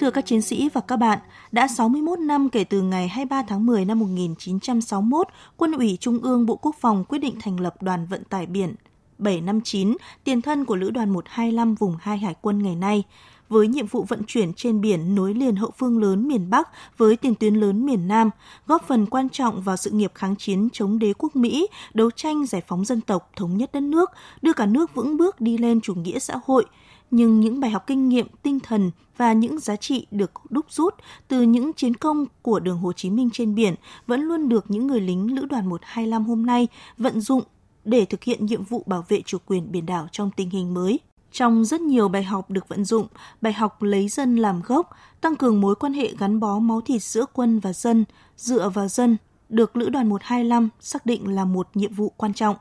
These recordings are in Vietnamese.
Thưa các chiến sĩ và các bạn, đã 61 năm kể từ ngày 23 tháng 10 năm 1961, Quân ủy Trung ương Bộ Quốc phòng quyết định thành lập đoàn vận tải biển 759, tiền thân của Lữ đoàn 125 vùng 2 Hải quân ngày nay với nhiệm vụ vận chuyển trên biển nối liền hậu phương lớn miền Bắc với tiền tuyến lớn miền Nam, góp phần quan trọng vào sự nghiệp kháng chiến chống đế quốc Mỹ, đấu tranh giải phóng dân tộc, thống nhất đất nước, đưa cả nước vững bước đi lên chủ nghĩa xã hội. Nhưng những bài học kinh nghiệm, tinh thần và những giá trị được đúc rút từ những chiến công của đường Hồ Chí Minh trên biển vẫn luôn được những người lính Lữ đoàn 125 hôm nay vận dụng để thực hiện nhiệm vụ bảo vệ chủ quyền biển đảo trong tình hình mới. Trong rất nhiều bài học được vận dụng, bài học lấy dân làm gốc, tăng cường mối quan hệ gắn bó máu thịt giữa quân và dân, dựa vào dân, được Lữ đoàn 125 xác định là một nhiệm vụ quan trọng.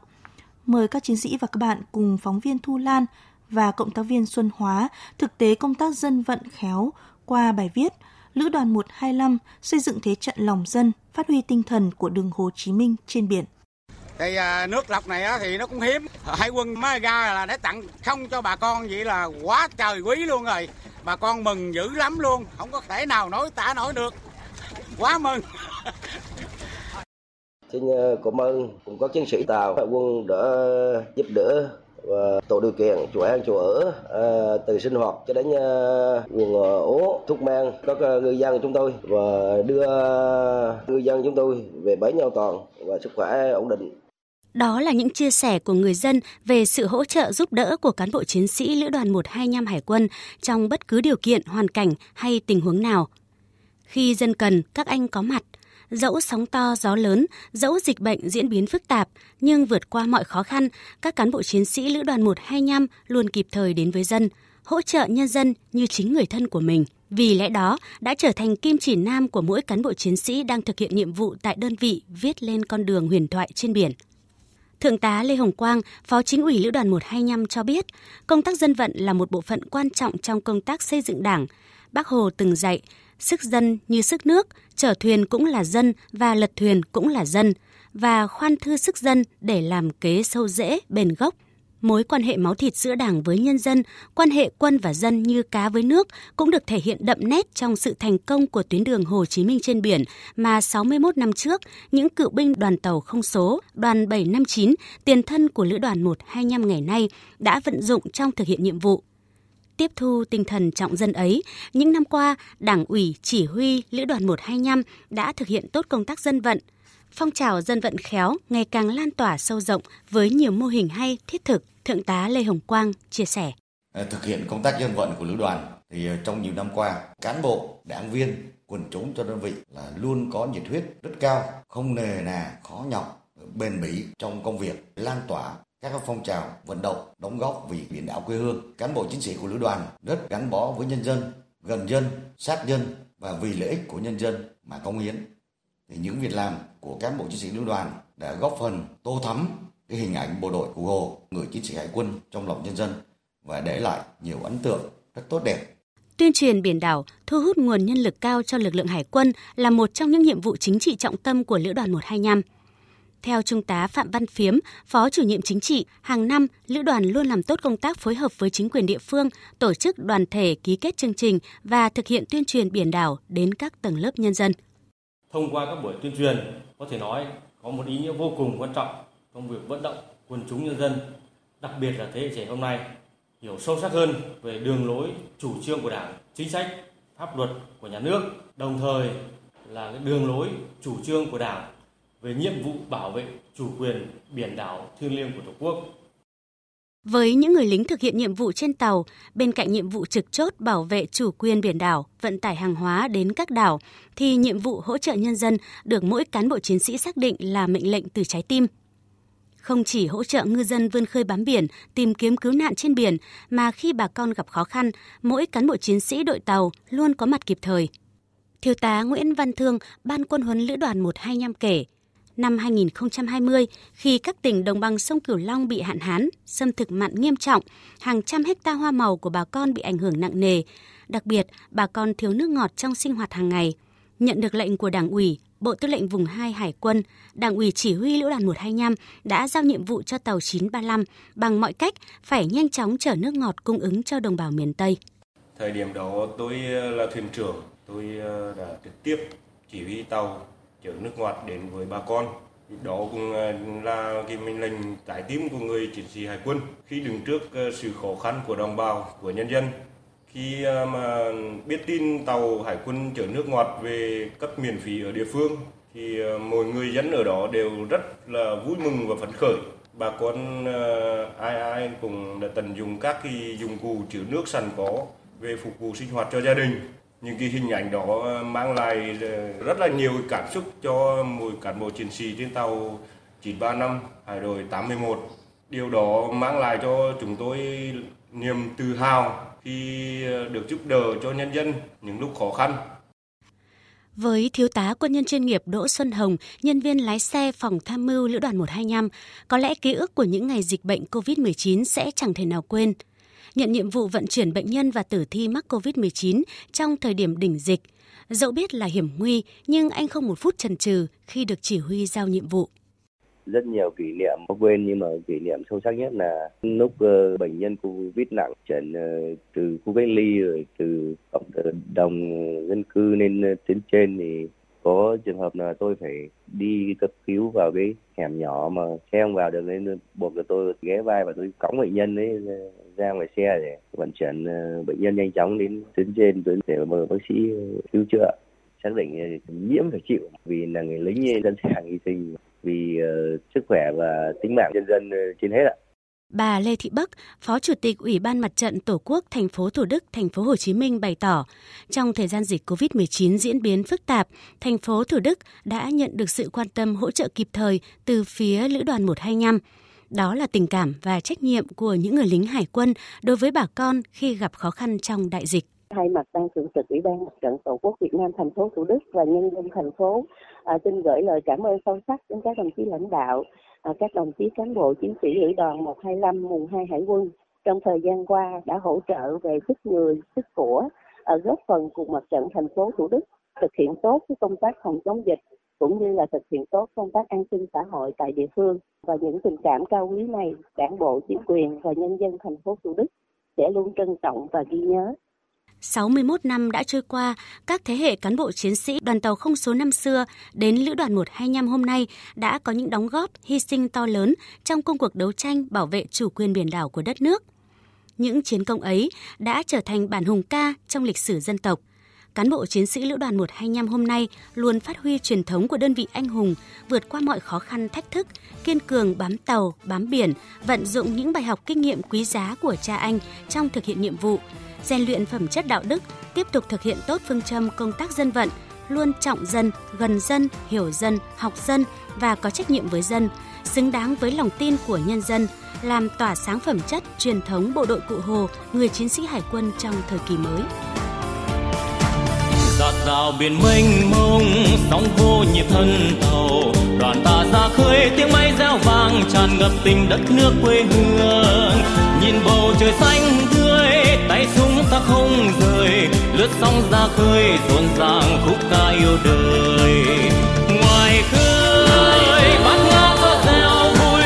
Mời các chiến sĩ và các bạn cùng phóng viên Thu Lan và cộng tác viên Xuân Hóa thực tế công tác dân vận khéo qua bài viết Lữ đoàn 125 xây dựng thế trận lòng dân, phát huy tinh thần của đường Hồ Chí Minh trên biển. Thì à, nước lọc này á, thì nó cũng hiếm. Hải quân mới ra là để tặng không cho bà con vậy là quá trời quý luôn rồi. Bà con mừng dữ lắm luôn không có thể nào nói tả nổi được. Quá mừng. Xin à, cảm ơn. Cũng có chiến sĩ tàu hải quân đã giúp đỡ Ờ, tổ điều kiện chỗ ăn chỗ ở à, từ sinh hoạt cho đến à, nguồn ố thuốc men các ngư dân chúng tôi và đưa ngư dân chúng tôi về bến an toàn và sức khỏe ổn định đó là những chia sẻ của người dân về sự hỗ trợ giúp đỡ của cán bộ chiến sĩ Lữ đoàn 125 Hải quân trong bất cứ điều kiện, hoàn cảnh hay tình huống nào. Khi dân cần, các anh có mặt. Dẫu sóng to, gió lớn, dẫu dịch bệnh diễn biến phức tạp, nhưng vượt qua mọi khó khăn, các cán bộ chiến sĩ Lữ đoàn 125 luôn kịp thời đến với dân, hỗ trợ nhân dân như chính người thân của mình. Vì lẽ đó, đã trở thành kim chỉ nam của mỗi cán bộ chiến sĩ đang thực hiện nhiệm vụ tại đơn vị viết lên con đường huyền thoại trên biển. Thượng tá Lê Hồng Quang, Phó Chính ủy Lữ đoàn 125 cho biết, công tác dân vận là một bộ phận quan trọng trong công tác xây dựng Đảng. Bác Hồ từng dạy, sức dân như sức nước, chở thuyền cũng là dân và lật thuyền cũng là dân, và khoan thư sức dân để làm kế sâu rễ, bền gốc – Mối quan hệ máu thịt giữa Đảng với nhân dân, quan hệ quân và dân như cá với nước cũng được thể hiện đậm nét trong sự thành công của tuyến đường Hồ Chí Minh trên biển mà 61 năm trước, những cựu binh đoàn tàu không số, đoàn 759, tiền thân của lữ đoàn 125 ngày nay đã vận dụng trong thực hiện nhiệm vụ tiếp thu tinh thần trọng dân ấy, những năm qua, Đảng ủy, chỉ huy Lữ đoàn 125 đã thực hiện tốt công tác dân vận, phong trào dân vận khéo ngày càng lan tỏa sâu rộng với nhiều mô hình hay thiết thực, Thượng tá Lê Hồng Quang chia sẻ. Ờ, thực hiện công tác dân vận của lữ đoàn thì ờ, trong nhiều năm qua, cán bộ, đảng viên, quần chúng cho đơn vị là luôn có nhiệt huyết rất cao, không nề nà, khó nhọc, bền bỉ trong công việc, lan tỏa các phong trào vận động đóng góp vì biển đảo quê hương. Cán bộ chiến sĩ của lữ đoàn rất gắn bó với nhân dân, gần dân, sát dân và vì lợi ích của nhân dân mà công hiến thì những việc làm của cán bộ chiến sĩ lữ đoàn đã góp phần tô thắm cái hình ảnh bộ đội cụ Hồ, người chiến sĩ hải quân trong lòng nhân dân và để lại nhiều ấn tượng rất tốt đẹp. Tuyên truyền biển đảo, thu hút nguồn nhân lực cao cho lực lượng hải quân là một trong những nhiệm vụ chính trị trọng tâm của Lữ đoàn 125. Theo Trung tá Phạm Văn Phiếm, Phó chủ nhiệm chính trị, hàng năm, Lữ đoàn luôn làm tốt công tác phối hợp với chính quyền địa phương, tổ chức đoàn thể ký kết chương trình và thực hiện tuyên truyền biển đảo đến các tầng lớp nhân dân. Thông qua các buổi tuyên truyền có thể nói có một ý nghĩa vô cùng quan trọng trong việc vận động quần chúng nhân dân, đặc biệt là thế hệ trẻ hôm nay hiểu sâu sắc hơn về đường lối chủ trương của Đảng, chính sách, pháp luật của nhà nước, đồng thời là cái đường lối chủ trương của Đảng về nhiệm vụ bảo vệ chủ quyền biển đảo thiêng liêng của Tổ quốc với những người lính thực hiện nhiệm vụ trên tàu, bên cạnh nhiệm vụ trực chốt bảo vệ chủ quyền biển đảo, vận tải hàng hóa đến các đảo, thì nhiệm vụ hỗ trợ nhân dân được mỗi cán bộ chiến sĩ xác định là mệnh lệnh từ trái tim. Không chỉ hỗ trợ ngư dân vươn khơi bám biển, tìm kiếm cứu nạn trên biển, mà khi bà con gặp khó khăn, mỗi cán bộ chiến sĩ đội tàu luôn có mặt kịp thời. Thiếu tá Nguyễn Văn Thương, Ban quân huấn Lữ đoàn 125 kể, năm 2020 khi các tỉnh đồng bằng sông Cửu Long bị hạn hán, xâm thực mặn nghiêm trọng, hàng trăm hecta hoa màu của bà con bị ảnh hưởng nặng nề. Đặc biệt, bà con thiếu nước ngọt trong sinh hoạt hàng ngày. Nhận được lệnh của Đảng ủy, Bộ Tư lệnh Vùng 2 Hải quân, Đảng ủy Chỉ huy Lữ đoàn 125 đã giao nhiệm vụ cho tàu 935 bằng mọi cách phải nhanh chóng chở nước ngọt cung ứng cho đồng bào miền Tây. Thời điểm đó tôi ờ, là thuyền trưởng, tôi ờ, đã trực tiếp chỉ huy tàu chở nước ngọt đến với bà con. Đó cũng ờ, là cái mệnh lệnh trái tim của người chiến sĩ hải quân khi đứng trước ờ, sự khó khăn của đồng bào, của nhân dân. Khi ờ, mà biết tin tàu hải quân chở nước ngọt về cấp miễn phí ở địa phương, thì mọi người dân ở đó đều rất là vui mừng và phấn khởi. Bà con ai ai cũng đã tận dụng các cái dụng cụ chứa nước sẵn có về phục vụ sinh hoạt cho gia đình những cái hình ảnh đó mang lại ờ, rất là nhiều cảm xúc cho mỗi cán bộ chiến sĩ trên tàu 935 hải đội 81 điều đó mang lại cho chúng tôi niềm tự hào khi ờ, được giúp đỡ cho nhân dân những lúc khó khăn với Thiếu tá quân nhân chuyên nghiệp Đỗ Xuân Hồng, nhân viên lái xe phòng tham mưu Lữ đoàn 125, có lẽ ký ức của những ngày dịch bệnh COVID-19 sẽ chẳng thể nào quên. Nhận nhiệm vụ vận chuyển bệnh nhân và tử thi mắc COVID-19 trong thời điểm đỉnh dịch. Dẫu biết là hiểm nguy, nhưng anh không một phút chần chừ khi được chỉ huy giao nhiệm vụ rất nhiều kỷ niệm không quên nhưng mà kỷ niệm sâu sắc nhất là lúc uh, bệnh nhân covid nặng chuyển uh, ờ, từ khu cách ly rồi từ cộng đồng dân cư lên ờ, tuyến trên thì có trường hợp là tôi phải đi cấp cứu vào cái hẻm nhỏ mà xe không vào được nên buộc là tôi ghé vai và tôi cõng bệnh nhân ấy ra ngoài xe để vận chuyển ờ, bệnh nhân nhanh chóng đến tuyến trên tuyến để mời bác sĩ cứu chữa xác định ờ, nhiễm phải chịu vì là người lính dân sàng hy sinh vì uh, sức khỏe và tính mạng nhân dân trên hết ạ. Bà Lê Thị Bắc, Phó Chủ tịch Ủy ban Mặt trận Tổ quốc thành phố Thủ Đức, thành phố Hồ Chí Minh bày tỏ, trong thời gian dịch COVID-19 diễn biến phức tạp, thành phố Thủ Đức đã nhận được sự quan tâm hỗ trợ kịp thời từ phía Lữ đoàn 125. Đó là tình cảm và trách nhiệm của những người lính hải quân đối với bà con khi gặp khó khăn trong đại dịch thay mặt ban thường trực ủy ban mặt trận tổ quốc việt nam thành phố thủ đức và nhân dân thành phố à, xin gửi lời cảm ơn sâu sắc đến các đồng chí lãnh đạo à, các đồng chí cán bộ chiến sĩ lữ đoàn 125 mùng 2 hải quân. Trong thời gian qua đã hỗ trợ về sức người sức của à, góp phần cùng mặt trận thành phố thủ đức thực hiện tốt cái công tác phòng chống dịch cũng như là thực hiện tốt công tác an sinh xã hội tại địa phương. Và những tình cảm cao quý này đảng bộ chính quyền và nhân dân thành phố thủ đức sẽ luôn trân trọng và ghi nhớ. 61 năm đã trôi qua, các thế hệ cán bộ chiến sĩ đoàn tàu không số năm xưa đến Lữ đoàn 125 hôm nay đã có những đóng góp, hy sinh to lớn trong công cuộc đấu tranh bảo vệ chủ quyền biển đảo của đất nước. Những chiến công ấy đã trở thành bản hùng ca trong lịch sử dân tộc. Cán bộ chiến sĩ Lữ đoàn 125 hôm nay luôn phát huy truyền thống của đơn vị anh hùng, vượt qua mọi khó khăn thách thức, kiên cường bám tàu, bám biển, vận dụng những bài học kinh nghiệm quý giá của cha anh trong thực hiện nhiệm vụ, rèn luyện phẩm chất đạo đức, tiếp tục thực hiện tốt phương châm công tác dân vận, luôn trọng dân, gần dân, hiểu dân, học dân và có trách nhiệm với dân, xứng đáng với lòng tin của nhân dân, làm tỏa sáng phẩm chất truyền thống bộ đội cụ Hồ, người chiến sĩ hải quân trong thời kỳ mới. Giạt rào biển mênh mông, sóng vô nhịp thân tàu, đoàn ta ra khơi tiếng máy reo vang tràn ngập tình đất nước quê hương. Nhìn bầu trời xanh lướt sóng ra khơi rộn ràng khúc ca yêu đời. Ngoài khơi, bát ngát gió reo vui,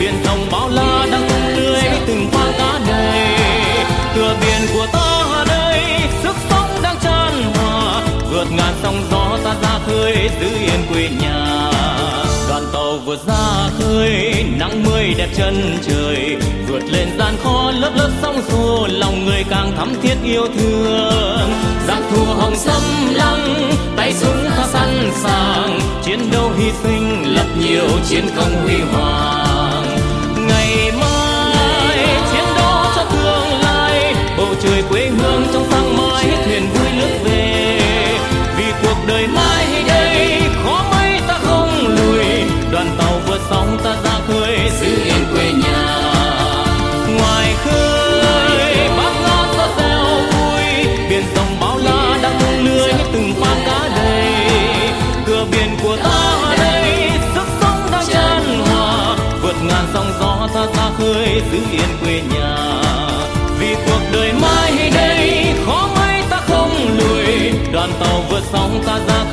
biển rộng bao la đang tung lưới từng khoang cá đầy cửa biển của ta đây, sức sống đang tràn hòa, vượt ngàn sóng gió ta ra khơi giữ yên quê nhà tàu vượt ra khơi, nắng mây đẹp chân trời. Vượt lên gian khó lớp lớp sóng xô lòng người càng thắm thiết yêu thương. Giặc thù hồng xâm lăng, tay súng ta sẵn sàng. Chiến đấu hy sinh, lập nhiều chiến công huy hoàng. Ngày mai, chiến đấu cho tương lai. Bầu trời quê hương trong sáng mai, thuyền vui nước về. Vì cuộc đời mai sóng ta ra khơi. Giữ yên quê nhà. Ngoài khơi bác ngát gió reo vui. Biển rộng bao la đang tung lưới từng khoang cá đầy. Cửa biển của ta đây. sức sống đang tràn hòa. Vượt ngàn sóng gió ta ra khơi giữ yên quê nhà. Vì cuộc đời mai đây khó mấy ta không lùi. Đoàn tàu vượt sóng ta ra